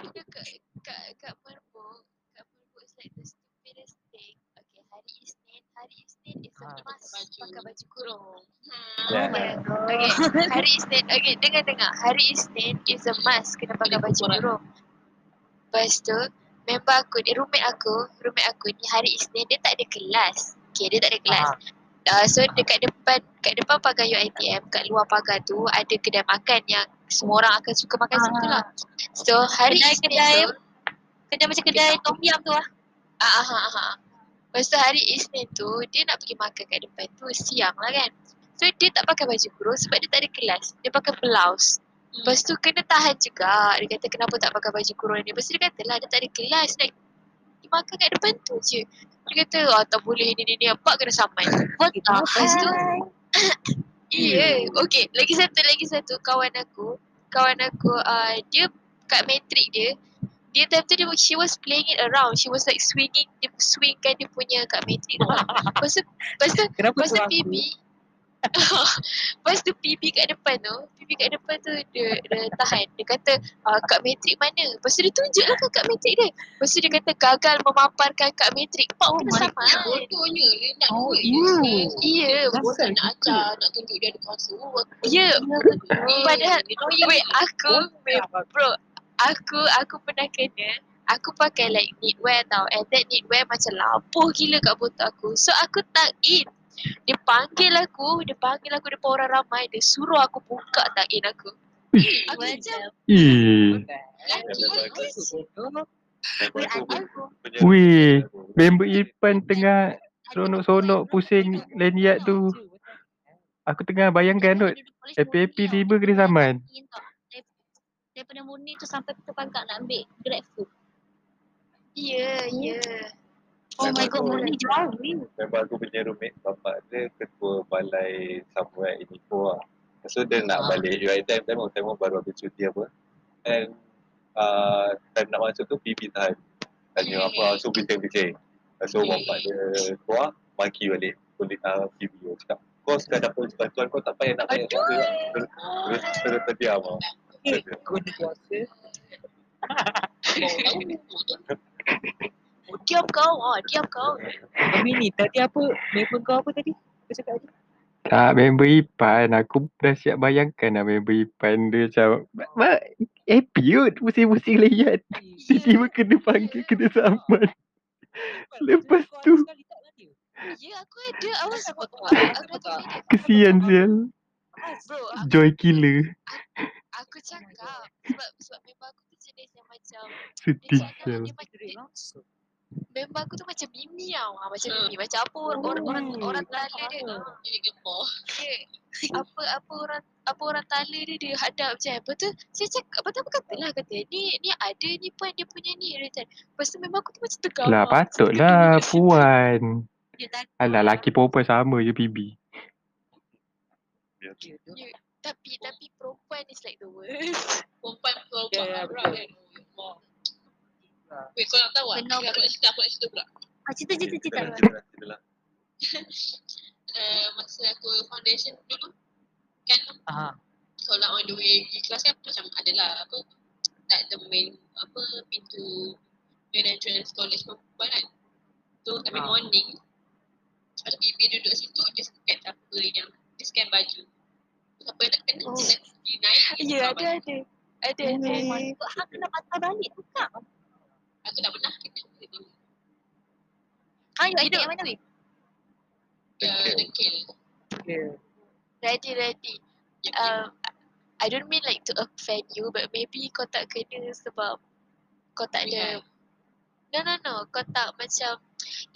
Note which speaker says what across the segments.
Speaker 1: Kena kat, kat, kat Merbuk, kat Merbuk is like the stupidest thing. Okay, hari Isnin, hari Isnin is a
Speaker 2: Ah.
Speaker 1: must pakai baju kurung.
Speaker 3: Yeah.
Speaker 2: Oh my god.
Speaker 1: Okay, hari Isnin, okay dengar-dengar. Hari Isnin is a must kena pakai
Speaker 4: Kena
Speaker 1: baju
Speaker 4: kurung.
Speaker 1: Lepas tu, member aku ni, roommate aku, roommate aku ni hari Isnin dia tak ada kelas. Okay, dia tak ada kelas. Uh, so dekat depan kat depan pagar UiTM kat luar pagar tu ada kedai makan yang semua orang akan suka makan situ lah. So hari Isnin
Speaker 2: Kedai-kedai
Speaker 1: tu
Speaker 2: Kedai macam kedai tom yum tu lah.
Speaker 1: Ah, ah, ah, ah. Lepas tu hari Isnin tu dia nak pergi makan kat depan tu siang lah kan. So dia tak pakai baju kurung sebab dia tak ada kelas. Dia pakai blouse. Lepas tu kena tahan juga. Dia kata kenapa tak pakai baju kurung ni. Lepas tu dia kata lah dia tak ada kelas. Nak pergi makan kat depan tu je. Dia kata oh tak boleh ni ni ni. Apa kena saman.
Speaker 2: What the
Speaker 1: Lepas tu
Speaker 2: hell?
Speaker 1: Iya. Okay. Lagi satu, lagi satu kawan aku. Kawan aku, uh, dia kat matrik dia. Dia time tu dia, she was playing it around. She was like swinging, dia swingkan dia punya kat matrik tu. Lepas tu, lepas tu, lepas tu? PB. lepas tu PB kat depan tu. PB kat depan tu dia, dia tahan. Dia kata, uh, kat matrik mana? Lepas tu dia tunjuk lah kat matrik dia. Lepas tu dia kata gagal memaparkan kat matrik. Pak
Speaker 2: Oh
Speaker 1: kena sama.
Speaker 4: Bodohnya dia nak
Speaker 3: Oh,
Speaker 4: duit
Speaker 3: iya.
Speaker 1: Iya.
Speaker 4: Bodoh nak ajar, nak tunjuk dia ada kuasa.
Speaker 1: Ya. Padahal Wait, aku, wait, bro, aku, aku pernah kena, aku pakai like knitwear tau and that knitwear macam labuh gila kat botak aku. So aku tak in. Dia panggil aku, dia panggil aku depan orang ramai, dia suruh aku buka tak in aku. Aku macam,
Speaker 5: Eh.
Speaker 2: Wait,
Speaker 6: Member
Speaker 5: Weh, Irfan tengah sonok-sonok pusing lanyard tu. Aku tengah bayangkan tu. Happy-happy tiba kena saman.
Speaker 2: Daripada Murni tu sampai Peter Pangkat nak ambil grab food.
Speaker 1: ya, ya.
Speaker 2: Oh my god, Murni jauh ni.
Speaker 6: Member aku punya roommate bapak dia ketua balai somewhere in Ipoh lah. So dia nak balik UiTM time time baru habis cuti apa. And uh, time nak masuk tu PB tahan. Tanya apa, so bising-bising. So bapak dia keluar, maki balik. Kulit uh, PB tu cakap, kau sekadar pun bantuan kau tak payah nak banyak apa. Terus terus terus terdiam lah.
Speaker 3: Kau ni kuasa.
Speaker 1: Oh, diam kau, ah, diam kau.
Speaker 3: Kami ni tadi apa? Member kau apa tadi? Kau cakap tadi?
Speaker 5: Tak, member Ipan. Aku dah siap bayangkan lah member Ipan dia macam "Mak, happy kot pusing-pusing lanyard. Tiba-tiba kena panggil, kena saman. Lepas tu,
Speaker 1: Ya, aku ada. I was aku aku
Speaker 5: kesian sial.
Speaker 1: Bro, aku,
Speaker 5: Joy killer.
Speaker 1: aku cakap sebab sebab member aku tu jenis yang macam dia
Speaker 5: Sedih
Speaker 1: cakap
Speaker 5: sial.
Speaker 1: dia macam dia, member aku tu macam Mimi tau. Ha, macam Mimi. Macam apa orang orang orang, orang tala dia.
Speaker 4: Dia gempor.
Speaker 1: Dia, apa apa orang apa orang tala dia dia hadap macam apa tu. Saya cakap apa tu aku kata lah kata ni ni ada ni pun dia punya ni dia macam. Lepas tu member aku tu macam tegar.
Speaker 5: Lah patutlah puan. Alah laki perempuan sama je PB.
Speaker 1: Ya, tapi tapi perempuan is like the worst.
Speaker 4: Perempuan
Speaker 3: betul.
Speaker 4: kan. Allah. Wait, kau nak tahu tak?
Speaker 2: Benar.
Speaker 4: Aku nak cerita, aku nak cerita pula.
Speaker 2: Ah, cerita cerita cerita.
Speaker 6: Itulah.
Speaker 4: Uh, masa aku foundation dulu, kan
Speaker 3: Ah,
Speaker 4: kalau on the way pergi kelas kan macam adalah apa like the main apa pintu main entrance college perempuan kan. So every
Speaker 3: Ah.
Speaker 4: morning ada PB duduk situ dia scan siapa yang dia scan baju. Siapa yang tak kena
Speaker 1: Oh.
Speaker 4: dia naik.
Speaker 1: Ya, ada ada. Ada ada.
Speaker 2: Oh god, hang kena patah balik tu kak.
Speaker 4: Aku tak pernah kena gitu.
Speaker 2: Ha, you hidup yang mana weh?
Speaker 4: Ya, dengkil.
Speaker 3: okay.
Speaker 1: Ready ready.
Speaker 4: Ya,
Speaker 1: Um, I don't mean like to offend you but maybe kau tak kena sebab kau tak ada No no no kau tak macam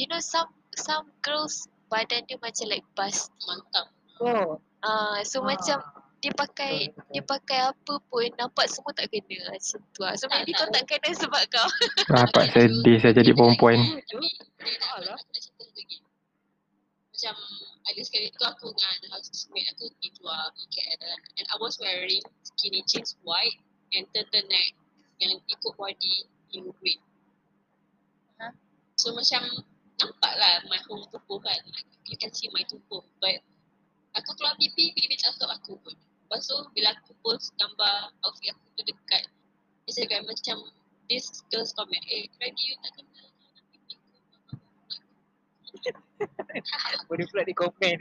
Speaker 1: you know some some girls badan dia macam like busty.
Speaker 4: mantap.
Speaker 3: Oh.
Speaker 1: Ah uh, so
Speaker 3: Ah.
Speaker 1: macam dia pakai dia pakai apa pun nampak semua tak kena macam tu lah. So
Speaker 4: Tak,
Speaker 1: maybe kau tak kena sebab kau.
Speaker 5: Nampak sedih saya jadi perempuan.
Speaker 3: Alah.
Speaker 4: Macam ada sekali tu aku dengan housemate aku pergi keluar pergi KL and I was wearing skinny jeans white and turtleneck yang ikut body in green.
Speaker 2: Huh?
Speaker 4: So macam nampak lah my whole tubuh kan. You can see my tubuh but aku keluar pipi, pipi tak stop aku pun. Lepas tu bila aku post gambar outfit aku tu dekat Instagram macam this girl's comment, eh, Rani you tak kena
Speaker 3: Boleh pula di komen.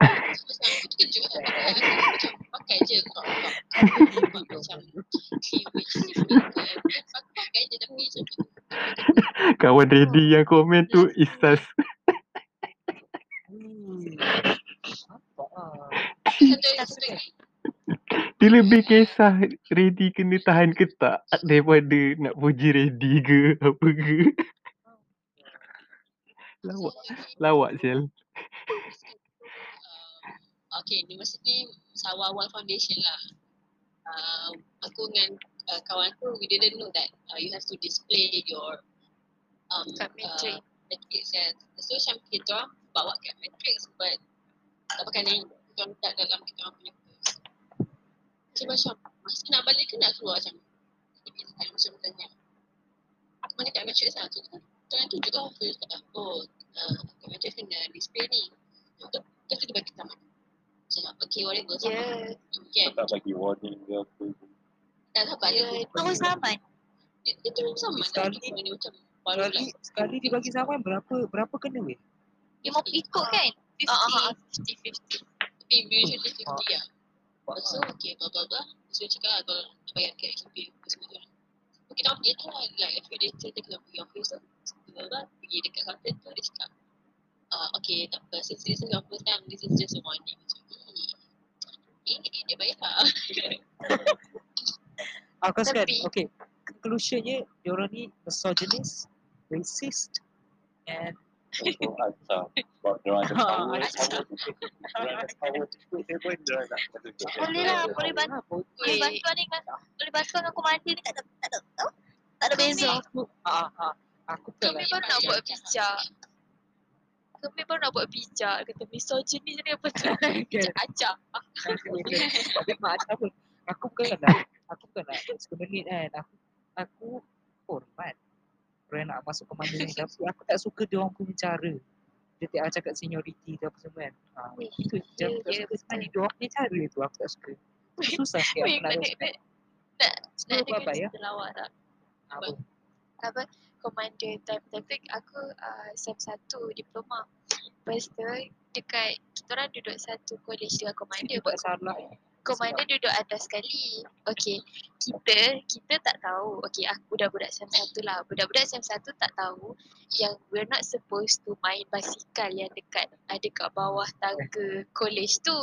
Speaker 4: Aku terkejut lah macam pakai je kau kau macam Aku pakai je tapi macam
Speaker 5: Kawan ready yang komen tu Isas.
Speaker 3: Hmm. Nampak ah.
Speaker 4: Satu satu lagi
Speaker 5: Dia lebih kisah ready kena tahan ke tak? Daripada nak puji ready ke apa ke. Lawak. Lawak
Speaker 4: uh, okay ni masa awal-awal foundation lah. Uh, aku dengan uh, kawan aku we didn't know that uh, you have to display your um, uh, matrix. kan so macam kita bawa kat matrix but tak pakai name kita orang letak dalam kita orang punya purse so macam masa nak balik ke nak keluar macam saya macam tanya mana kat matrix lah tu Tuan tunjuk lah Saya cakap oh uh, kat matrix kena display ni tu dia bagi tamat Cakap okay whatever sama
Speaker 1: Ya.
Speaker 4: Kan
Speaker 6: Tak bagi warning ke apa.
Speaker 4: Tak sabar dia
Speaker 1: Ya,
Speaker 2: Terus zaman.
Speaker 4: Dia, dia terus sama
Speaker 3: Sekali-
Speaker 4: Dia ni macam baru
Speaker 3: Sekali,
Speaker 4: lah
Speaker 3: sekali dia bagi zaman berapa berapa kena weh?
Speaker 2: Dia mau ikut kan? 50.
Speaker 1: Ah, ah, 50-50.
Speaker 4: Tapi usually 50
Speaker 3: Ah.
Speaker 4: lah Lepas tu okay blah blah blah. So cakap lah kalau nak bayar kat XP apa semua tu. Lah So kita pergi tu lah Like a few days later kita pergi office tu Blah blah blah Pergi dekat counter tu dia cakap uh, Okay tak apa Since this is your first time This is just a warning Macam eh Eh dia bayar lah.
Speaker 3: Aku
Speaker 1: Tapi-
Speaker 3: okay. Conclusionnya, diorang ni misogynist, racist, and
Speaker 6: Untuk. Sebab ada power. ada power dia pun nak.
Speaker 2: Boleh lah, boleh bantu.
Speaker 3: Bo-
Speaker 2: Boleh
Speaker 1: Eh.
Speaker 2: bantuan ni kan. Boleh bantuan dengan komandan ni tak ada tak ada tahu. Tak ada beza.
Speaker 3: aku, ah, ah, aku
Speaker 1: Kami
Speaker 3: lah.
Speaker 1: baru nak buat bijak. Kami baru nak buat bijak. Kata misogyny ni apa tu? Bijak acak.
Speaker 3: Tapi mak tak apa. Aku bukan nak, aku bukan nak sebenarnya kan. Aku, aku hormat orang nak masuk komandan ni. Tapi aku tak suka dia orang punya cara. Dia tak cakap seniority ke apa semua kan. Ha,
Speaker 1: Weh,
Speaker 3: itu je aku tak
Speaker 1: ya,
Speaker 3: suka. Sebenarnya dia orang punya cara tu aku tak suka. Susah sikit aku nak
Speaker 1: nak
Speaker 3: respect.
Speaker 1: nak nak dengar
Speaker 3: ya?
Speaker 1: cerita lawak tak?
Speaker 3: Apa?
Speaker 1: apa komander time tapi aku uh, SEM 1 diploma. Lepas tu dekat kita orang duduk satu college dengan komander.
Speaker 3: Dia tak salah.
Speaker 1: Komander duduk atas sekali. Okay. Kita, kita tak tahu. Okay, aku budak-budak SEM 1 lah. Budak-budak SEM 1 tak tahu yang we're not supposed to main basikal yang dekat ada kat bawah tangga college tu.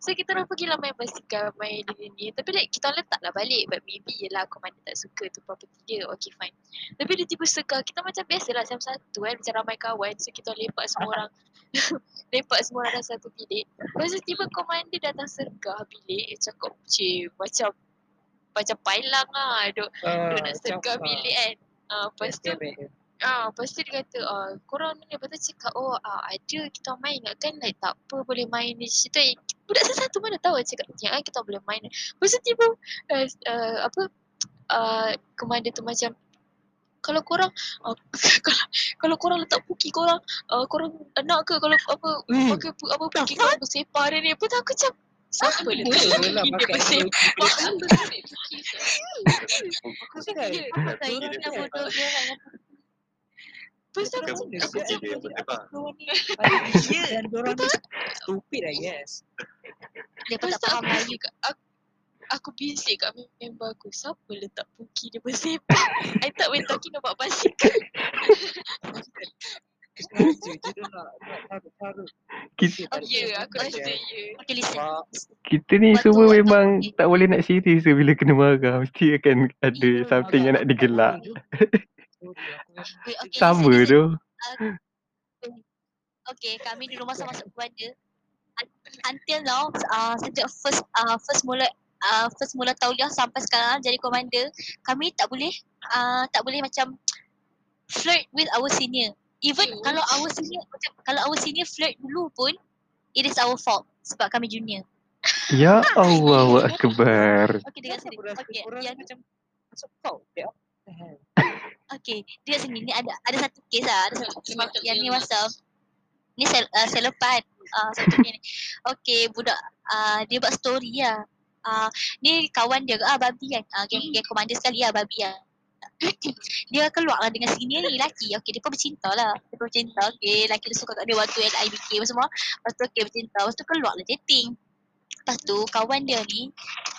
Speaker 1: So kita orang pergilah main basikal, main ni ni. Tapi like kita orang letaklah balik. But maybe yelah komander tak suka tu property dia. Okay fine. Tapi dia tiba segar. Kita macam biasalah SEM 1 kan. Macam ramai kawan. So kita lepak semua orang. lepak semua orang dalam satu bilik. Lepas tu tiba komander datang sergah bilik. Cakap cik macam macam pailang lah. Duk,
Speaker 3: Ah,
Speaker 1: duk nak sergah bilik kan. Ah, lepas tu Ah, lepas tu dia kata, ah, korang ni lepas tu cakap, oh ah, ada kita main ingatkan like tak apa boleh main ni cerita. Eh, budak satu mana tahu cakap, ya kita boleh main. Lepas tu tiba, uh, uh, apa, uh, komander tu macam, kalau korang, uh, kalau, kalau korang letak puki korang, uh, korang nak ke kalau apa,
Speaker 3: Hmm.
Speaker 1: pakai pu- apa puki korang bersepar dia ni. Lepas tu aku macam, siapa
Speaker 3: lah
Speaker 1: puki dia
Speaker 3: pakai? Aku
Speaker 2: Tak
Speaker 6: Dia
Speaker 2: ingat
Speaker 6: dia
Speaker 2: bodoh dia.
Speaker 1: Lepas tu aku macam, aku
Speaker 6: dia
Speaker 1: macam,
Speaker 6: dia bersepah.
Speaker 3: Ya, dan diorang ni stupid I guess.
Speaker 2: Dia pun
Speaker 1: Lepas
Speaker 2: tak
Speaker 1: tu
Speaker 2: faham
Speaker 1: aku,
Speaker 2: Melayu.
Speaker 1: cakap, aku, aku bisik kat member aku, siapa letak puki dia bersepah? I thought we're talking about basikal.
Speaker 3: Sengaja je dia nak nak taruh-taruh.
Speaker 5: Kita,
Speaker 1: Ya, yeah, aku rasa ya.
Speaker 2: Okay, listen.
Speaker 3: Sebab
Speaker 5: kita ni semua memang tak boleh nak serius bila kena marah. Mesti akan ada
Speaker 3: Ya,
Speaker 5: something yang nak digelak. Sama tu.
Speaker 2: Okay, kami di rumah sama-sama keluarga. Un- Until now, uh, sejak first uh, first mula uh, first mula tauliah sampai sekarang jadi komander, kami tak boleh uh, tak boleh macam flirt with our senior. Even
Speaker 4: Hmm.
Speaker 2: kalau our senior macam kalau our senior flirt dulu pun it is our fault sebab kami junior.
Speaker 5: Ya Allah Akbar.
Speaker 2: Okay, dekat sini.
Speaker 3: Korang
Speaker 2: yang
Speaker 3: macam masuk. Ya. The hell?
Speaker 2: Okay, dia sini ni ada ada satu kes lah, ada satu kes
Speaker 4: Sepatutnya
Speaker 2: yang ni masa ni sel, uh, selepan uh, satu ni. Okay, budak uh, dia buat story lah. uh, ni kawan dia ah babi kan. Uh, geng geng komander sekali lah babi lah. Dia keluar lah dengan senior ni lelaki. Okay, dia pun bercinta lah. Dia pun bercinta. Okay, lelaki dia suka kat dia waktu LIBK apa semua. Lepas tu okay bercinta. Lepas tu keluar lah dating. Lepas tu kawan dia ni,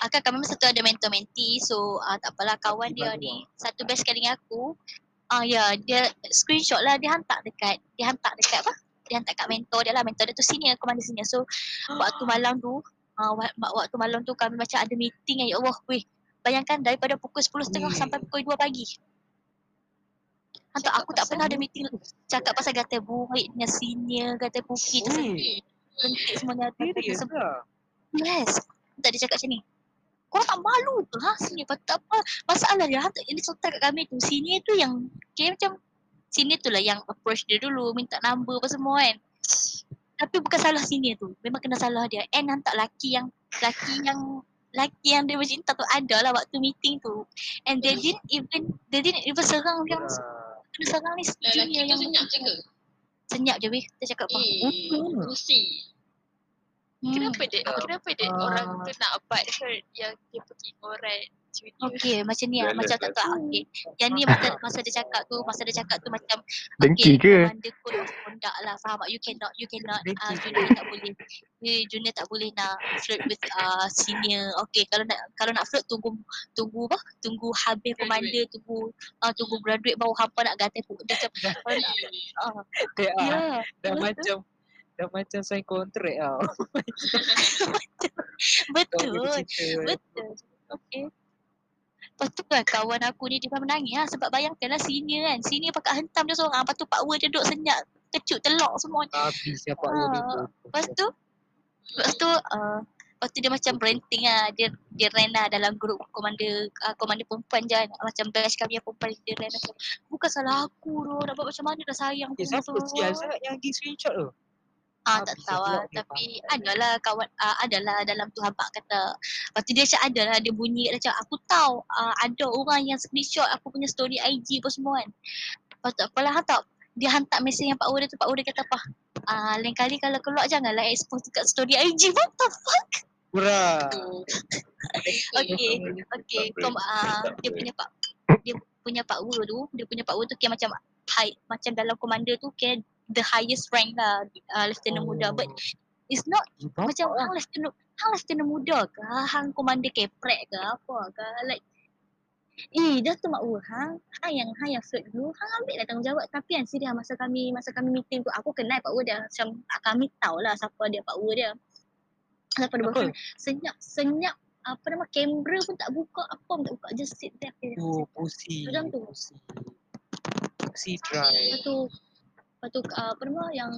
Speaker 2: uh, kan kami masa tu ada mentor mentee. So uh, tak apalah kawan dia ni, satu best sekali dengan aku. Ah uh, ya, dia screenshot lah dia hantar dekat, dia hantar dekat apa? Dia hantar kat mentor dia lah. Mentor dia tu senior, komander senior. So waktu malam tu, uh, waktu malam tu kami macam ada meeting. Ya Allah, weh. Bayangkan daripada pukul 10.30 sampai pukul 2 pagi. Hantar aku tak pernah ada meeting cakap pasal gatai burik dengan senior, gatai puki tu. Lentik semuanya.
Speaker 3: serius lah.
Speaker 2: Yes. Tak dia cakap macam ni. Kau tak malu tu ha senior. Lepas tu apa masalah dia. Hantar ini contoh kat kami tu. Senior tu yang kira macam senior tu lah yang approach dia dulu. Minta number apa semua kan. Tapi bukan salah senior tu. Memang kena salah dia. And hantar laki yang laki yang laki yang dia bercinta tu ada lah waktu meeting tu. And they didn't even they didn't even serang yang
Speaker 3: Ah,
Speaker 2: kena serang ni
Speaker 4: Lelaki
Speaker 2: junior yang
Speaker 4: senyap je ke?
Speaker 2: senyap je weh. Dia cakap apa?
Speaker 4: Eh, kursi.
Speaker 2: Hmm.
Speaker 1: Kenapa dia, kenapa dia
Speaker 3: Ah.
Speaker 1: orang tu nak butt hurt yang dia pergi ngorat
Speaker 2: Okay macam ni lah. Macam tak tahu. Okay. Yang ni masa, masa dia cakap tu, masa dia cakap tu macam
Speaker 5: Dengki ke?
Speaker 2: Commander code of conduct lah. Faham tak? You cannot, you cannot, uh,
Speaker 3: ke?
Speaker 2: junior tak boleh. Eh, junior tak boleh nak flirt with uh, senior. Okay, kalau nak kalau nak flirt tunggu tunggu apa? Tunggu habis
Speaker 4: Graduate.
Speaker 2: commander, tunggu uh, tunggu graduate baru hampa nak gatai pun. Dia macam, uh,
Speaker 3: Dia
Speaker 2: ya.
Speaker 3: ah, dah macam dah macam sign kontrak tau.
Speaker 2: Betul. Betul. Okay. Lepas tu kan kawan aku ni dia pun menangis lah sebab bayangkan lah senior kan. Senior pakai hentam dia seorang. Lepas tu Pak Wer dia duduk senyap. Kecut telok semua.
Speaker 3: Habis siapa
Speaker 2: Ah,
Speaker 3: ah, ni.
Speaker 2: Lepas tu, lepas tu, uh, lepas tu dia macam ranting lah. Dia, dia rant lah dalam grup komander, uh, komander perempuan je kan. Macam batch kami yang perempuan dia rant macam, bukan salah aku tu. Dapat macam mana dah sayang
Speaker 3: Eh,
Speaker 2: tu.
Speaker 3: siapa sial sangat yang pergi screenshot tu?
Speaker 2: Ah tak
Speaker 3: Habis
Speaker 2: tahu lah. Tapi adalah kawan, uh, adalah dalam tu hampa kata. Lepas tu dia macam adalah dia bunyi dia macam aku tahu uh, ada orang yang screenshot aku punya story IG apa semua kan. Lepas tu apalah hantar. Dia hantar mesej yang Pak Ura tu. Pak Ura kata apa? Ah, lain kali kalau keluar janganlah expose dekat story IG. What the fuck?
Speaker 3: Pura.
Speaker 2: Okay. Okay.
Speaker 6: Tak
Speaker 2: Kom, uh,
Speaker 6: Tak
Speaker 2: dia punya Pak dia punya Pak Ura tu, dia punya Pak Ura tu kira macam high, macam dalam komander tu kira the highest rank lah uh, lieutenant muda. But it's not macam hang lieutenant hang lieutenant muda ke hang komander keprek ke apa ke like Eh, dah tu mak Ur, hang, hang yang hang yang flirt dulu, hang ambil lah tanggungjawab. Tapi kan serius masa kami masa kami meeting tu, aku kenal Pak Ur dia. Macam ah, kami tahulah siapa dia Pak Ur dia. Siapa dia boyfriend. Senyap, senyap apa nama kamera pun tak buka, apa pun tak buka. Just sit there. Okay.
Speaker 3: Tu pusi.
Speaker 2: Macam tu.
Speaker 3: Pusi. Pusi dry.
Speaker 2: Lepas tu, lepas tu uh, apa nama yang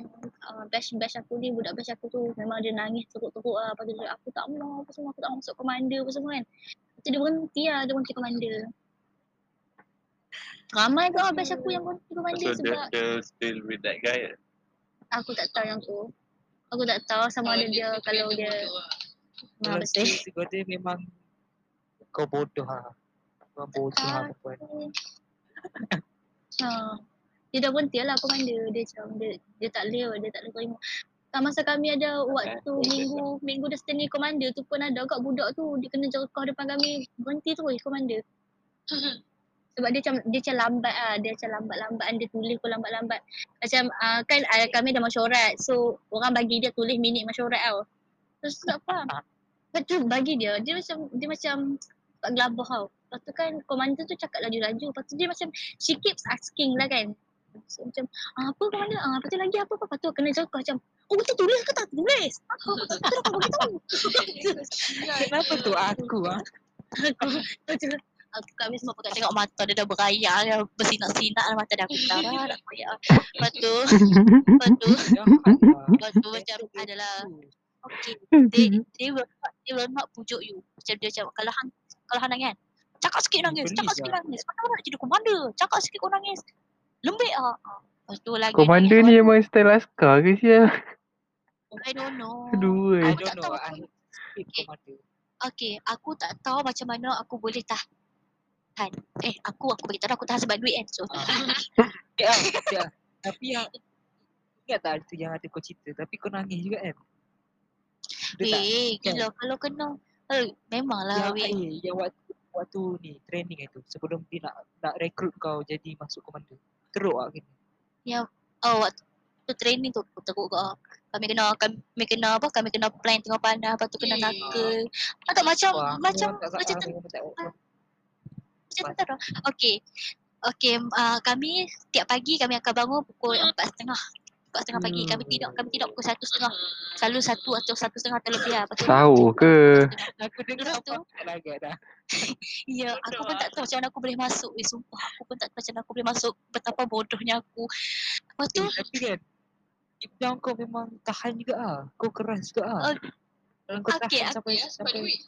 Speaker 2: uh, batch-batch aku ni, budak batch aku tu memang dia nangis teruk-teruk lah. Lepas tu dia, aku tak mau apa semua, aku tak mau masuk komander apa semua kan. Lepas tu dia berhenti lah, dia berhenti komander. Ramai tu lah batch aku yang berhenti komander
Speaker 6: So dia,
Speaker 2: sebab
Speaker 6: dia still with that guy.
Speaker 2: aku tak tahu yang tu. Aku tak tahu sama ada dia kalau dia Ha,
Speaker 3: Kalau
Speaker 2: betul.
Speaker 3: si kau dia memang kau bodoh lah. Kau bodoh
Speaker 2: Ah.
Speaker 3: lah perempuan.
Speaker 2: Ha. Dia dah berhenti lah komander. Dia macam dia, dia tak boleh, dia tak terima. Tak masa kami ada waktu
Speaker 6: Eh,
Speaker 2: minggu minggu dah setengah komander tu pun ada kat budak tu dia kena jauh depan kami berhenti tu komander. Sebab dia macam dia macam lambat ah, dia macam lambat-lambat dia tulis pun lambat-lambat. Macam uh, kan uh, kami dah mesyuarat. So orang bagi dia tulis minit mesyuarat tau. Terus tak faham. Lepas tu bagi dia, dia macam dia macam tak gelabah tau. Lepas tu kan komander tu cakap laju-laju. Lepas tu dia macam she keeps asking lah kan. So, macam ah, apa komander? Ah, lepas tu lagi apa apa? Tu kena jawab macam oh betul tulis ke tak tulis? Apa? Betul kau bagi tahu.
Speaker 3: Kenapa tu aku ah?
Speaker 2: aku macam aku kami semua pegang tengok mata dia dah berayar dia bersinak-sinak lah mata dia aku tak nak koyak. Lepas tu, lepas tu, lepas tu macam adalah okay. They, they will not, they will not pujuk you. Macam dia macam kalau hang kalau hang kan. Cakap sikit nangis, cakap sikit
Speaker 3: lah.
Speaker 2: nangis. Mana nak jadi komander? Cakap sikit kau nangis. Lembik ah. Lepas tu lagi
Speaker 5: Komander ni memang style askar ke sial?
Speaker 2: I don't know.
Speaker 5: Aduh.
Speaker 3: I
Speaker 2: Aku tak
Speaker 3: don't know.
Speaker 2: tahu
Speaker 3: I
Speaker 2: macam-
Speaker 3: skip komander.
Speaker 2: Okay, aku tak tahu macam mana aku boleh tahan. Eh, aku aku beritahu aku tahan sebab duit kan. So,
Speaker 3: Ya, ya. Tapi yang ingat tak itu yang ada kau cerita tapi kau nangis juga kan? Betul tak?
Speaker 2: Eh,
Speaker 3: Kan?
Speaker 2: gila kalau kena Eh, memanglah
Speaker 3: Yang,
Speaker 2: weh.
Speaker 3: eh, yang waktu, waktu ni training itu sebelum dia nak nak rekrut kau jadi masuk komander. Teruk ah kena.
Speaker 2: Oh, waktu training tu teruk kau. Kami kena kami kena apa? Kami kena plan tengah pandang, lepas tu kena
Speaker 4: Eh.
Speaker 2: nakal. Ada macam
Speaker 3: Wah, aku
Speaker 2: macam
Speaker 3: memang tak
Speaker 2: macam
Speaker 3: aku memang tak
Speaker 2: macam tentera. Okey. Okey, uh, kami tiap pagi kami akan bangun pukul empat setengah. Empat setengah pagi. Kami tidur, kami tidur pukul satu setengah. Selalu satu atau satu setengah terlebih lah. Lepas tu
Speaker 5: Sahur ke?
Speaker 3: Aku dengar apa
Speaker 2: tu,
Speaker 3: tak lagat dah.
Speaker 2: ya, aku pun tak tahu macam mana aku boleh masuk. Eh, sumpah. Aku pun tak tahu macam mana aku boleh masuk. Betapa bodohnya aku. Lepas tu,
Speaker 3: Eh, tapi kan down kau memang tahan juga ah. Kau keras juga ah. Kau
Speaker 2: okey,
Speaker 3: tahan
Speaker 2: aku-
Speaker 3: sampai
Speaker 4: Ya, sebab
Speaker 3: sampai
Speaker 4: duit.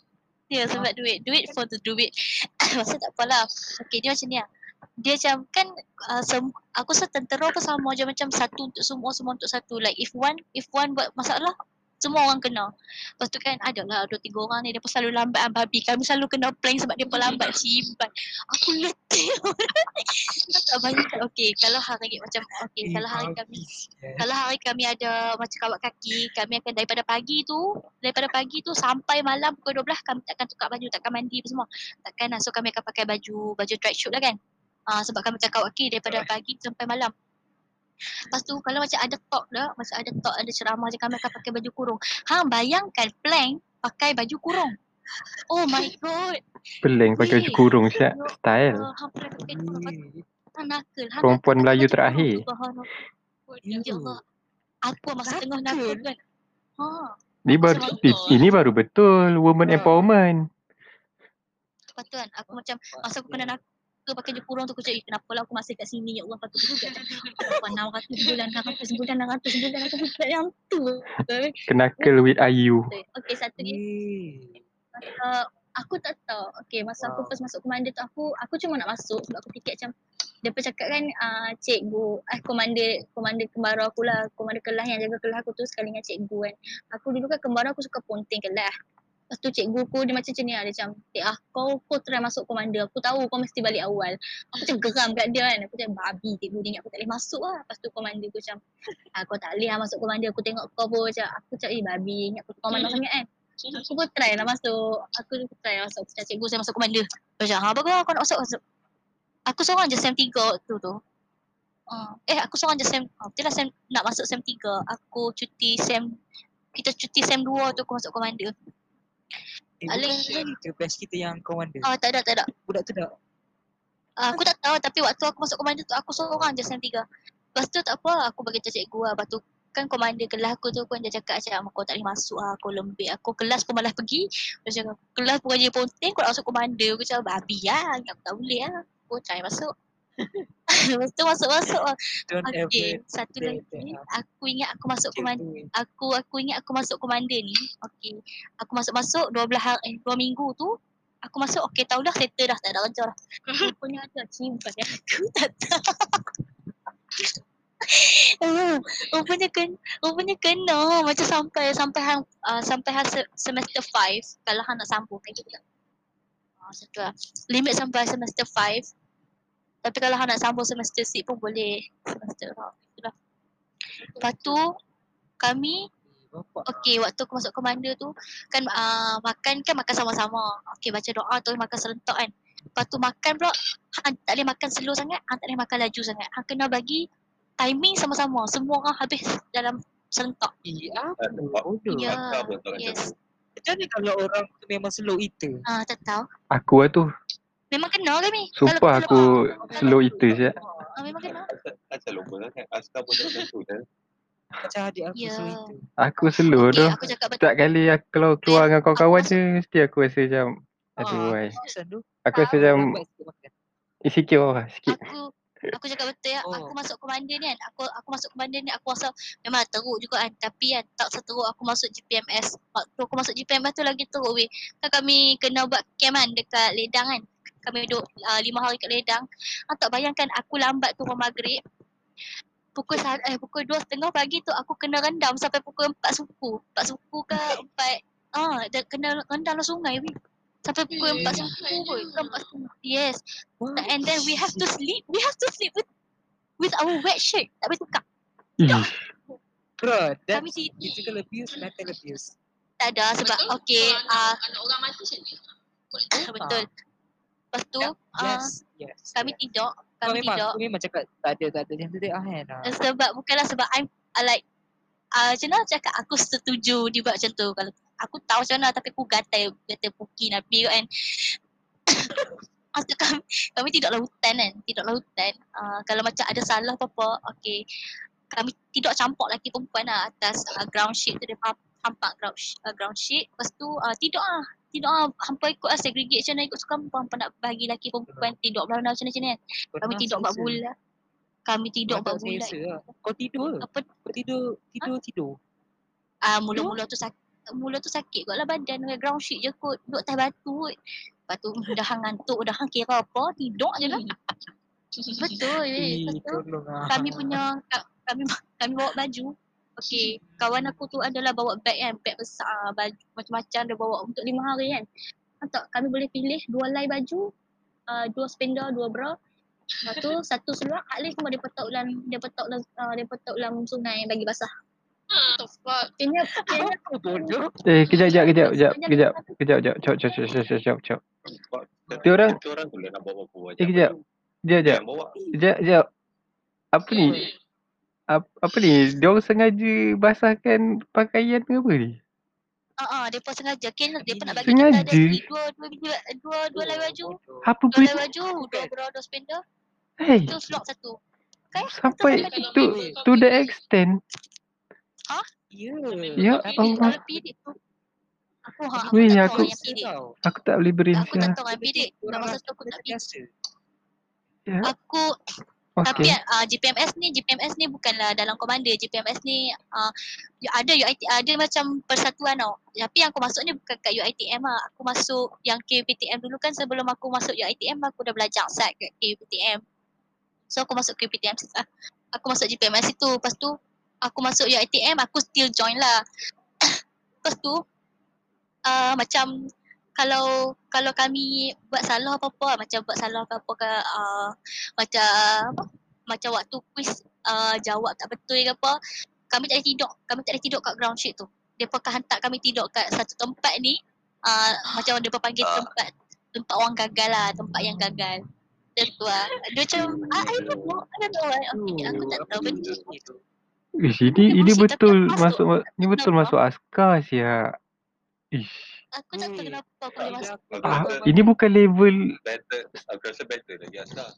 Speaker 2: Ya sebab duit. Duit for the duit. Masa tak apalah. Okay dia macam ni lah. Dia macam kan uh, sem- aku rasa tentera pun sama je macam satu untuk semua, semua untuk satu. Like if one if one buat masalah, semua orang kena. Lepas tu kan adalah dua tiga orang ni dia pun selalu lambat ah babi. Kami selalu kena plank sebab dia pun lambat cibat. Aku letih. tak bayangkan. Okay kalau hari macam okay kalau hari kami
Speaker 3: ya.
Speaker 2: kalau hari kami ada macam kawat kaki, kami akan daripada pagi tu, daripada pagi tu sampai malam pukul 12 kami takkan tukar baju, takkan mandi apa semua. Takkan lah. So kami akan pakai baju, baju tracksuit lah kan. Ah sebab kami kawat kaki daripada pagi sampai malam. Lepas tu kalau macam ada talk dah, macam ada talk, ada ceramah je kami akan pakai baju kurung. Ha bayangkan plank pakai baju kurung. Oh my god.
Speaker 5: Peleng pakai baju
Speaker 2: Weh.
Speaker 5: kurung siap. Style.
Speaker 2: Uh, ha pakai pakai kurung. Tu,
Speaker 3: Eh,
Speaker 2: Ha nakal. Ha
Speaker 5: Perempuan Melayu
Speaker 2: baju
Speaker 5: terakhir.
Speaker 2: Subhanallah.
Speaker 3: Ya.
Speaker 2: Ya Allah. Apa masa tengah nakal kan? Ha.
Speaker 5: Ni baru eh, ini baru betul woman
Speaker 3: Ha.
Speaker 5: empowerment.
Speaker 2: Lepas tu kan aku macam masa aku kena nakal pakai baju kurung tu aku cakap "Eh, kenapa lah aku masih kat sini ya Allah aku juga? Apa 600 bulan 600 bulan 600 bulan aku bukan yang tu.
Speaker 5: Kenakal with Ayu.
Speaker 2: Okay satu lagi.
Speaker 3: Eh.
Speaker 2: aku tak tahu. Okay masa aku first masuk komander tu aku aku cuma nak masuk sebab aku fikir macam dia pun cakap kan uh, cikgu eh komander komander kembara aku lah komander kelas yang jaga kelas aku tu sekali dengan cikgu kan. Aku dulu kan kembara aku suka ponting kelas Lepas tu cikgu aku dia macam macam ni lah. Dia macam, eh ah kau kau try masuk komander. Aku tahu kau mesti balik awal. Aku macam geram kat dia kan. Aku macam babi cikgu dia ingat aku tak boleh masuk lah. Lepas tu komander aku macam, ah, kau tak boleh lah masuk komander. Aku tengok kau pun macam, aku macam eh babi ingat aku mana sangat kan. Aku pun try lah masuk. Aku pun try lah masuk. Cakap cikgu saya masuk komander. Macam, ha bagus kau nak masuk masuk. Aku seorang je SEM 3 tu tu. Uh, eh aku seorang je SEM, uh, betul lah SEM, nak masuk SEM 3. Aku cuti SEM, kita cuti SEM 2 tu aku masuk komander.
Speaker 3: Eh, bukan kita batch kita yang commander.
Speaker 2: Ah tak ada tak ada.
Speaker 3: Budak tu dah.
Speaker 2: Uh, aku tak tahu tapi waktu aku masuk komander tu aku seorang je SEM 3. Lepas tu tak apa aku bagi tahu cikgu lah. Lepas tu kan komander kelas aku tu kan dia cakap macam kau tak boleh masuk lah, kau lembik. Aku kelas pun malas pergi. Dia cakap kelas pun rajin ponting kau nak masuk komander. Aku cakap babi lah, aku tak boleh lah. Aku try masuk. Lepas tu masuk-masuk lah. Okay, satu lagi.
Speaker 3: that,
Speaker 2: Aku ingat aku masuk komander. Aku aku ingat aku masuk komander ni. Okay. Aku masuk-masuk 12 hari, eh, 2 minggu tu. Aku masuk, okay tahu dah settle dah, tak ada kerja dah. Rupanya ada simpan aku tak tahu. Ah, rupanya kan rupanya kena macam sampai sampai hang uh, sampai hang se- semester 5 kalau hang nak sambung kayak gitu lah. Ah satu lah. Limit sampai semester 5. Tapi kalau hang nak sambung semester 6 pun boleh. Semester ha, itulah. Lepas tu kami. Okey, waktu aku masuk komander tu kan uh, makan kan makan sama-sama. Okey, baca doa tu makan serentak kan. Lepas tu makan pula hang tak boleh makan slow sangat, hang tak boleh makan laju sangat. Hang kena bagi timing sama-sama. Semua orang habis dalam serentak. Ya,
Speaker 6: macam
Speaker 2: yes.
Speaker 3: Macam mana kalau orang tu memang slow eater?
Speaker 2: Ah, tak tahu.
Speaker 5: Aku lah tu.
Speaker 2: Memang kena kami.
Speaker 5: Sumpah aku slow eater siap.
Speaker 2: Ah, memang kena.
Speaker 6: Asal lupa kan. Askar pun tak macam tu kan.
Speaker 3: Macam adik aku
Speaker 2: Ya.
Speaker 3: slow eater.
Speaker 5: Aku slow
Speaker 2: Okey,
Speaker 5: tu.
Speaker 2: aku cakap betul.
Speaker 5: Setiap kali aku kalau keluar dengan kawan-kawan je mesti aku rasa macam aduh
Speaker 3: tu?
Speaker 5: Aku rasa macam
Speaker 3: sikit
Speaker 5: insecure lah sikit.
Speaker 2: Aku aku cakap betul ya.
Speaker 3: Oh.
Speaker 2: Aku masuk komander ni kan. Aku aku masuk komander ni aku rasa memang teruk juga kan. Tapi kan tak seteruk aku masuk GPMS. Waktu aku masuk GPMS tu lagi teruk weh. Kan kami kena buat camp kan dekat Ledang kan. Kami duduk uh, lima hari kat Ledang. Ah, tak bayangkan aku lambat turun maghrib. Pukul sa- eh pukul dua setengah pagi tu aku kena rendam sampai pukul empat suku. Empat suku ke empat ah dah kena rendam dalam sungai weh. Sampai pukul empat suku pun. Empat suku. Yes. And then we have to sleep. We have to sleep with with our wet shirt. Tak boleh tukar.
Speaker 5: Ih,
Speaker 3: Bro, that
Speaker 2: Kami
Speaker 3: physical abuse, mental abuse.
Speaker 2: Tak ada sebab
Speaker 4: Betul?
Speaker 2: okay
Speaker 4: Kalau
Speaker 2: ah
Speaker 4: anak, anak orang mati macam mana?
Speaker 2: betul. Lepas tu ah
Speaker 3: Yes, yes.
Speaker 2: kami
Speaker 3: yes.
Speaker 2: tidur, kami
Speaker 3: memang,
Speaker 2: tidur
Speaker 3: memang cakap tak ada, tak ada. Macam tu dia ah kan.
Speaker 2: Eh, sebab bukanlah sebab I'm I like uh, macam mana cakap aku setuju dia buat macam tu kalau aku tahu macam mana tapi aku gatal gatal puki Nabi kan Masa kami, kami tidur lautan kan, tidur lautan. Uh, kalau macam ada salah apa-apa, okay. Kami tidur campur lelaki perempuan lah atas uh, ground sheet tu dia hampak ground, uh, ground sheet. Lepas tu uh, tidur lah. Tidur lah. Hampa ikut lah segregate macam mana ikut suka hampa. Hampa nak bagi lelaki perempuan tidur belah macam macam ni kan. Kami
Speaker 3: Pernah
Speaker 2: tidur empat
Speaker 3: selesa.
Speaker 2: bulan. Kami tidur empat bulan.
Speaker 3: lah. Kau tidur ke?
Speaker 2: Apa
Speaker 3: Kau tidur, tidur, tidur.
Speaker 2: Ah mula-mula tu sakit mula tu sakit kot lah badan dengan ground sheet je kot duduk atas batu kot lepas tu dah hang ngantuk dah hang kira apa tidur je lah betul eh.
Speaker 3: ah.
Speaker 2: kami punya ka- kami kami bawa baju Okay, kawan aku tu adalah bawa bag kan, bag besar, baju macam-macam dia bawa untuk lima hari kan. Kan tak, kami boleh pilih dua lay baju, uh, dua spender, dua bra. Lepas tu satu seluar, lain semua dia petak ulang, dia petak ulang, uh, dia petak ulang sungai bagi basah.
Speaker 1: What the fuck?
Speaker 2: Kena, kena,
Speaker 3: Apa bodoh?
Speaker 5: Eh, kejap, kejap, kejap, kejap, kejap, kejap, kejap, cop, cop, cop, cop, cop, cop, cop. Dia orang-
Speaker 6: Kita orang pula nak bawa buah.
Speaker 5: Eh, kejap. Kejap, kejap,
Speaker 6: Jangan bawa.
Speaker 5: kejap, kejap. Apa ni? Apa, apa ni? Dia orang sengaja basahkan pakaian ke apa ni?
Speaker 2: Ah, uh, depa sengaja. Ken depa nak bagi
Speaker 5: Sengaja?
Speaker 2: kita ada ni dua dua biji dua dua lay baju.
Speaker 5: Apa
Speaker 2: Dua lay baju, dua bra, dua spender,
Speaker 5: Hey,
Speaker 2: tu slot satu. Okay?
Speaker 5: sampai to, to the extent.
Speaker 3: Ya.
Speaker 5: Ya
Speaker 3: Tapi
Speaker 5: Allah.
Speaker 2: Kalau pidik tu. Aku ha, aku
Speaker 5: Weh,
Speaker 2: tak tahu
Speaker 5: aku-. Aku tak boleh
Speaker 2: Aku
Speaker 5: berinsia.
Speaker 2: tak tahu pidik. Dan
Speaker 3: Orang
Speaker 2: masa tu aku tak
Speaker 3: biasa.
Speaker 5: Ya,
Speaker 2: Aku Tapi
Speaker 5: okay.
Speaker 2: uh, GPMS ni GPMS ni bukanlah dalam komander. GPMS ni uh, ada UIT ada macam persatuan tau. Tapi yang aku masuk ni bukan kat UiTM lah. Aku masuk yang KPTM dulu kan sebelum aku masuk UiTM aku dah belajar sat kat KPTM. So aku masuk KPTM uh, aku masuk GPMS itu. Lepas tu aku masuk UiTM aku still join lah. Lepas tu uh, macam kalau kalau kami buat salah apa-apa macam buat salah apa-apa ke uh, macam apa macam waktu quiz uh, jawab tak betul ke apa kami tak boleh tidur kami tak boleh tidur kat ground sheet tu depa akan hantar kami tidur kat satu tempat ni uh, macam depa panggil
Speaker 6: Ah.
Speaker 2: tempat tempat orang gagal lah tempat yang gagal Macam tu lah Dia macam I, I don't know I don't know okay, Aku tak tahu benda.
Speaker 5: Ish, ini, ini betul masuk,
Speaker 2: masuk.
Speaker 5: ini betul masuk askar siap. Ish.
Speaker 2: Aku tak tahu
Speaker 3: Weh,
Speaker 2: kenapa aku boleh masuk
Speaker 5: Ah, ini bukan level
Speaker 6: better. Aku rasa better lagi Askar.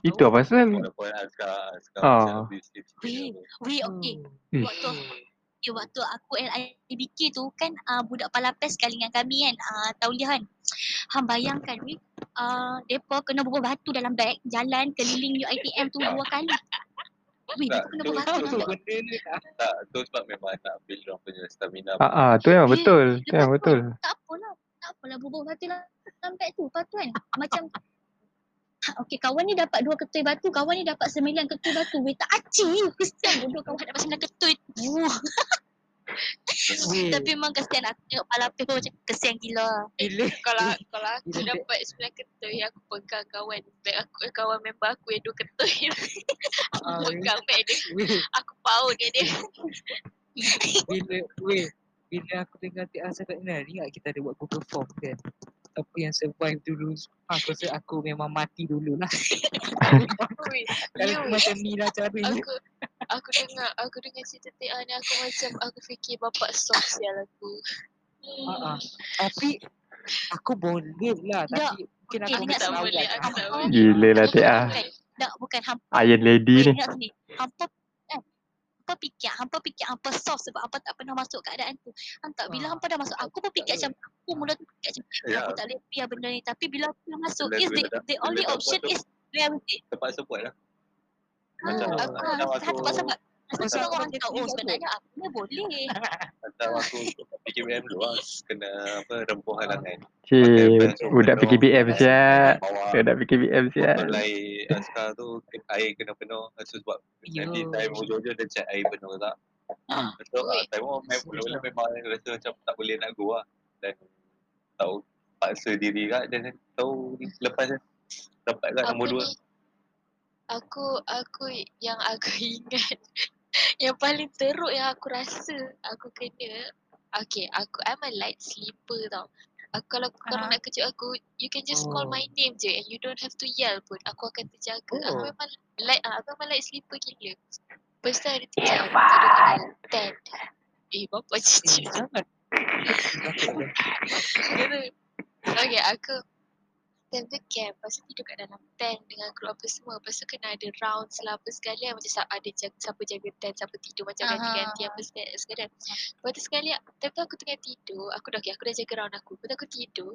Speaker 5: itu apa pasal?
Speaker 6: Walaupun Askar, Askar
Speaker 5: Ah.
Speaker 2: Weh.
Speaker 6: apa.
Speaker 2: Weh okay
Speaker 5: Ish.
Speaker 2: Waktu Ya waktu aku LIBK tu kan uh, budak palapes sekali dengan kami kan uh, Tauliah kan Hang bayangkan weh uh, Mereka kena bawa batu dalam beg Jalan keliling UITM tu dua kali Weh
Speaker 6: Tak, tu-
Speaker 2: beg
Speaker 3: benda ni tak?
Speaker 6: Tak, tu sebab memang nak build orang punya stamina.
Speaker 5: Ah, ah, tu memang
Speaker 2: Eh,
Speaker 5: betul. Tu
Speaker 2: tu
Speaker 5: betul.
Speaker 2: Tak apalah Tak apalah bawa batu dalam beg tu Lepas tu kan Macam Okay kawan ni dapat dua ketui batu Kawan ni dapat sembilan ketui batu Weh tak aci Kesian bodoh kawan dapat sembilan ketui Tapi memang kesian aku tengok palapis pun macam kesian gila
Speaker 3: bila
Speaker 1: Kalau kalau aku dapat sembilan ketui aku pegang kawan beg aku eh, kawan member aku yang dua ketui. Aku
Speaker 3: Ah,
Speaker 1: pegang beg dia. Aku paut dengan dia.
Speaker 3: bila weh, bila aku dengar Tia cakap ni, kan, ingat kita ada buat Google Form kan. Siapa yang survive dulu, aku rasa aku memang mati dulu lah. Kalau macam ni lah caranya.
Speaker 1: Aku aku dengar aku dengar cerita Tia ni aku macam aku fikir bapak soft sial aku.
Speaker 3: Ah. Tapi aku boleh lah
Speaker 2: Tak.
Speaker 3: tapi mungkin aku tak
Speaker 1: tak aku tak
Speaker 3: Ah,
Speaker 1: boleh.
Speaker 5: Gila lah Tia.
Speaker 2: Tak bukan hampa
Speaker 5: Iron Lady ni.
Speaker 2: sini. Hampa eh, hampa fikir, hampa fikir hampa soft sebab hampa tak pernah masuk keadaan tu. Hantar bila
Speaker 3: Ah,
Speaker 2: hampa dah masuk, aku pun fikir macam aku mula tu fikir macam
Speaker 6: Ya,
Speaker 2: aku tak boleh biar benda ni. Tapi bila aku dah masuk,
Speaker 6: Bila-
Speaker 2: is the,
Speaker 6: bila dah-
Speaker 2: the
Speaker 6: bila
Speaker 2: only option
Speaker 6: buat
Speaker 2: is reality.
Speaker 6: terpaksa buat lah.
Speaker 2: Ah,
Speaker 6: Macam
Speaker 2: ah, ah, satu pasal sebab Masa
Speaker 3: Macam
Speaker 2: tu orang tahu,
Speaker 3: ni
Speaker 2: oh sebenarnya aku ni boleh.
Speaker 6: Atau aku PKBM dulu lah. Kena apa, rempuh halangan.
Speaker 5: Cik, budak PKBM siap. Budak PKBM siap.
Speaker 6: Askar tu air kena penuh tu sebab
Speaker 3: Ya.
Speaker 6: nanti time hujung-hujung dia check air penuh ke tak
Speaker 3: Ah.
Speaker 6: Tu ah, time tu
Speaker 3: Sial
Speaker 6: mula-mula memang rasa macam tak boleh nak go lah Dan tahu paksa diri kat dan tahu lepas Dapat kat nombor dua
Speaker 1: aku aku yang aku ingat yang paling teruk yang aku rasa aku kena Okay, aku I'm a light sleeper tau. Aku kalau korang
Speaker 2: Ah.
Speaker 1: nak kejut aku, you can just call
Speaker 3: Oh.
Speaker 1: my name je and you don't have to yell pun. Aku akan terjaga. Aku
Speaker 3: Oh.
Speaker 1: memang light ah, aku memang light sleeper gila. Lepas tu hari tu jam tidur kat tent. Eh, bapa
Speaker 3: Eh,
Speaker 1: cicit.
Speaker 3: jangan.
Speaker 1: Okay, aku time tu camp. Lepas tu tidur kat dalam tent dengan group apa semua. Lepas tu kena ada rounds lah apa sekali. Macam ada jaga, siapa jaga tent, siapa tidur macam ganti-ganti apa sekali. sekali. Lepas tu sekali, time tu aku tengah tidur. Aku dah okay, aku dah jaga round aku. Lepas tu aku tidur.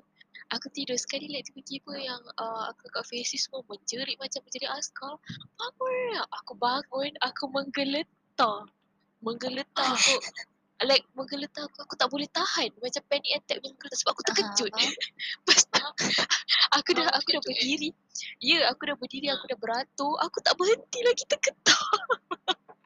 Speaker 1: Aku tidur sekali like tiba-tiba yang uh, aku kat faces semua menjerit macam menjerit askar. Bangun! Aku bangun, aku menggeletar. Menggeletar aku. Like menggeletar aku, aku tak boleh tahan. Macam panic attack punya menggeletar sebab aku terkejut. Lepas tu aku dah aku dah berdiri. Ya, aku dah berdiri, aku dah beratur. Aku tak berhenti lagi terketar.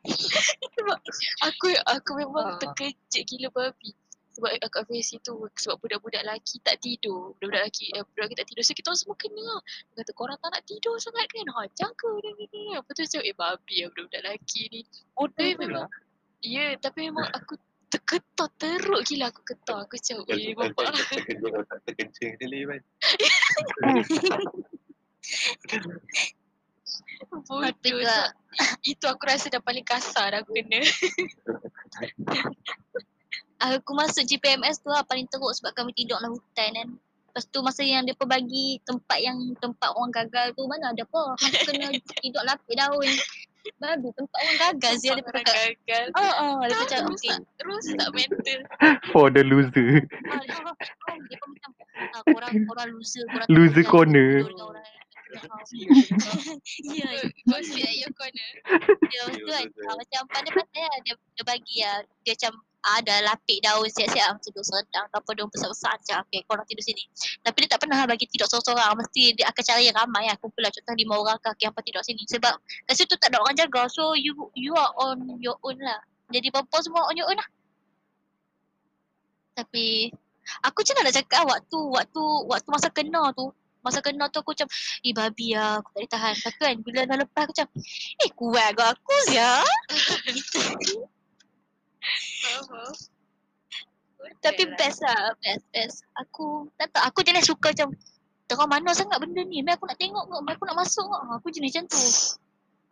Speaker 1: sebab aku aku memang terkejut gila babi. Sebab aku kat face tu sebab budak-budak lelaki tak tidur. Budak-budak lelaki eh, budak lelaki tak tidur. So kita orang semua kena. lah. Dia Kata korang tak nak tidur sangat kan? Ha, jaga dia ni ni. Lepas tu macam eh babi lah budak-budak lelaki ni.
Speaker 3: Bodoh
Speaker 1: memang Ya, tapi memang aku terketar teruk gila aku ketar. Aku macam eh bapak lah.
Speaker 6: Terkencing sekali kan.
Speaker 1: Bodoh. itu aku rasa dah paling kasar dah aku kena.
Speaker 2: Aku masuk GPMS tu lah paling teruk sebab kami tidur dalam hutan kan. Lepas tu masa yang dia bagi tempat yang tempat orang gagal tu mana ada apa. Aku kena tidur lapik daun. Babi tempat orang gagal sih dia
Speaker 1: Orang
Speaker 2: cakap.
Speaker 1: gagal.
Speaker 2: Oh, oh, dia
Speaker 1: Tak,
Speaker 2: macam okay.
Speaker 1: rosak, rosak mental.
Speaker 5: For the loser.
Speaker 2: Ah, dia, oh, oh, dia pun macam ah, korang korang loser, korang
Speaker 5: Loser
Speaker 2: tak
Speaker 5: corner.
Speaker 2: lain. Ya,
Speaker 1: Gossip at your corner.
Speaker 2: dia tu kan ah, macam pandai-pandai lah dia, dia bagi lah. Dia macam ah, ada lapik daun siap-siap macam tidur sedang apa daun besar-besar macam okay korang tidur sini. Tapi dia tak pernah bagi tidur seorang-seorang. Mesti dia akan cari yang ramai lah. Kumpul lah contoh lima orang ke apa tidur sini. Sebab kat situ tak ada orang jaga. So you you are on your own lah. Jadi perempuan semua on your own lah. Tapi aku macam nak cakap ah, waktu waktu waktu masa kena tu masa kena tu aku macam eh babi lah aku tak boleh tahan. Tu kan bila dah lepas aku macam eh kuat kau aku ya. Gitu. Tapi best lah, best, best. Aku tak tahu, aku jenis suka macam terang mana sangat benda ni. Mai aku nak tengok mai aku nak masuk kau. Aku jenis macam tu.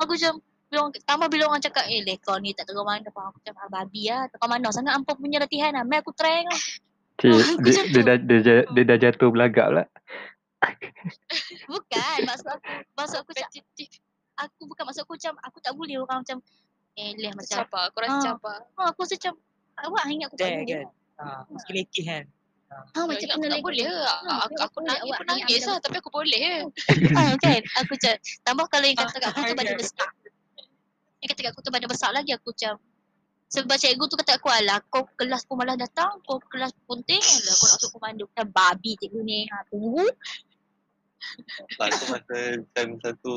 Speaker 2: Aku macam bila orang, tambah bila orang cakap eh leh kau ni tak terang mana apa. Aku macam ah, babi lah, terang mana sangat ampun punya latihan lah. Mai aku try kau.
Speaker 5: Cik,
Speaker 2: Aku
Speaker 5: dia, dia, dah, dia, ja- dia dah jatuh belagak pula.
Speaker 2: Bukan, maksud aku, maksud aku macam, aku bukan maksud aku macam, aku tak boleh orang macam, eh leh macam,
Speaker 1: Cabar, korang
Speaker 2: Ah.
Speaker 1: cabar.
Speaker 2: ha, aku rasa macam, awak ingat aku tak
Speaker 3: Dare
Speaker 2: boleh.
Speaker 3: kan. Ha, masih lekeh kan.
Speaker 2: Ha, macam kena
Speaker 1: aku tak
Speaker 2: lagi.
Speaker 1: boleh ke?
Speaker 2: Ha,
Speaker 1: Aku,
Speaker 2: aku
Speaker 1: aku
Speaker 2: boleh,
Speaker 1: nangis pun
Speaker 2: aku
Speaker 1: lah. Tapi aku boleh ke?
Speaker 2: Ah kan aku macam tambah kalau yang kata kat aku tu
Speaker 3: Ah,
Speaker 2: badan besar. Yang kata kat aku tu badan besar lagi aku macam sebab cikgu tu kata aku alah kau kelas pun malah datang kau kelas penting alah kau nak masuk komando kan babi cikgu ni ha tunggu
Speaker 6: Tak tu masa time satu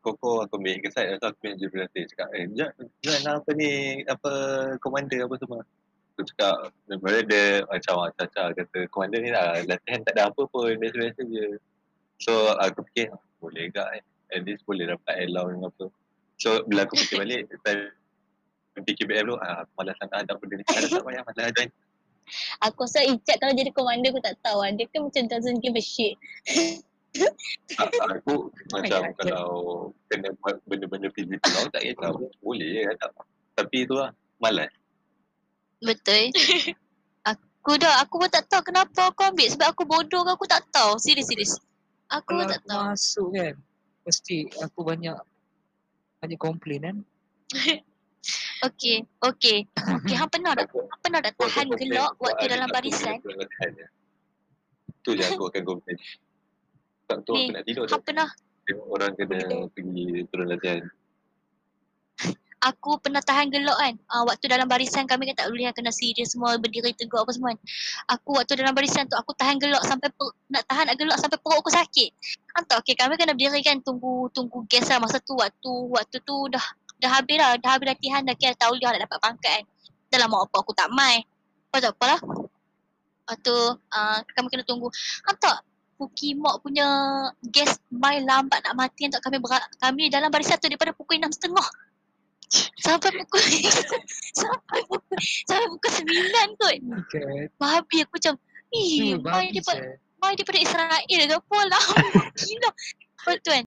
Speaker 6: Koko aku ambil. Exercise atau aku ambil jurulatih cakap eh Jat, Jat nak apa ni? Apa komander apa semua? Aku cakap Sebenarnya dia macam ah, Caca kata komander ni lah latihan tak ada apa pun biasa-biasa je. So aku fikir boleh ke? Eh At least boleh dapat allowance apa. So bila aku fikir balik time PKBM tu ah, aku malas sangat ada benda ni. Ada tak payah malas join.
Speaker 2: Aku rasa Ijat kalau jadi komando aku tak tahu. Ah. dia kan macam doesn't give a shit.
Speaker 6: Ah, aku macam
Speaker 3: Ayat.
Speaker 6: kalau kena buat benda-benda physical aku tak kisah boleh je tak. Tapi tu lah malas.
Speaker 2: Betul. Aku dah aku pun tak tahu kenapa aku ambil sebab aku bodoh ke aku tak tahu. Serius serius. Aku
Speaker 3: Kalau
Speaker 2: tak
Speaker 3: aku
Speaker 2: tahu.
Speaker 3: masuk kan, mesti aku banyak banyak komplain kan.
Speaker 2: okey okey. Okey hang pernah tak hang pernah tak tahan gelak waktu dalam barisan?
Speaker 6: tu je aku akan komplain tak
Speaker 2: Ni,
Speaker 6: aku nak tidur
Speaker 2: hang pernah?
Speaker 6: Orang kena pergi turun latihan.
Speaker 2: Aku pernah tahan gelak kan. Uh, waktu dalam barisan kami kan tak boleh yang kena serius semua berdiri tegak apa semua kan. Aku waktu dalam barisan tu aku tahan gelak sampai per, nak tahan nak gelak sampai perut aku sakit. Entah okey kami kena berdiri kan tunggu tunggu gas lah masa tu. Waktu waktu tu dah dah habis lah. Dah habis latihan dah kira tahu dia nak dapat pangkat kan. Dah lama apa aku tak mai apa tak apalah Lepas tu uh, kami kena tunggu. Entah Puki Mok punya gas mai lambat nak mati untuk kami berat, kami dalam barisan tu daripada pukul 6.30 Sampai pukul Sampai pukul Sampai pukul sembilan kot.
Speaker 3: Kan?
Speaker 2: Babi aku macam
Speaker 3: Tu
Speaker 2: Eh, mai daripada, mai daripada Israel ke apa lah. Gila. Tu kan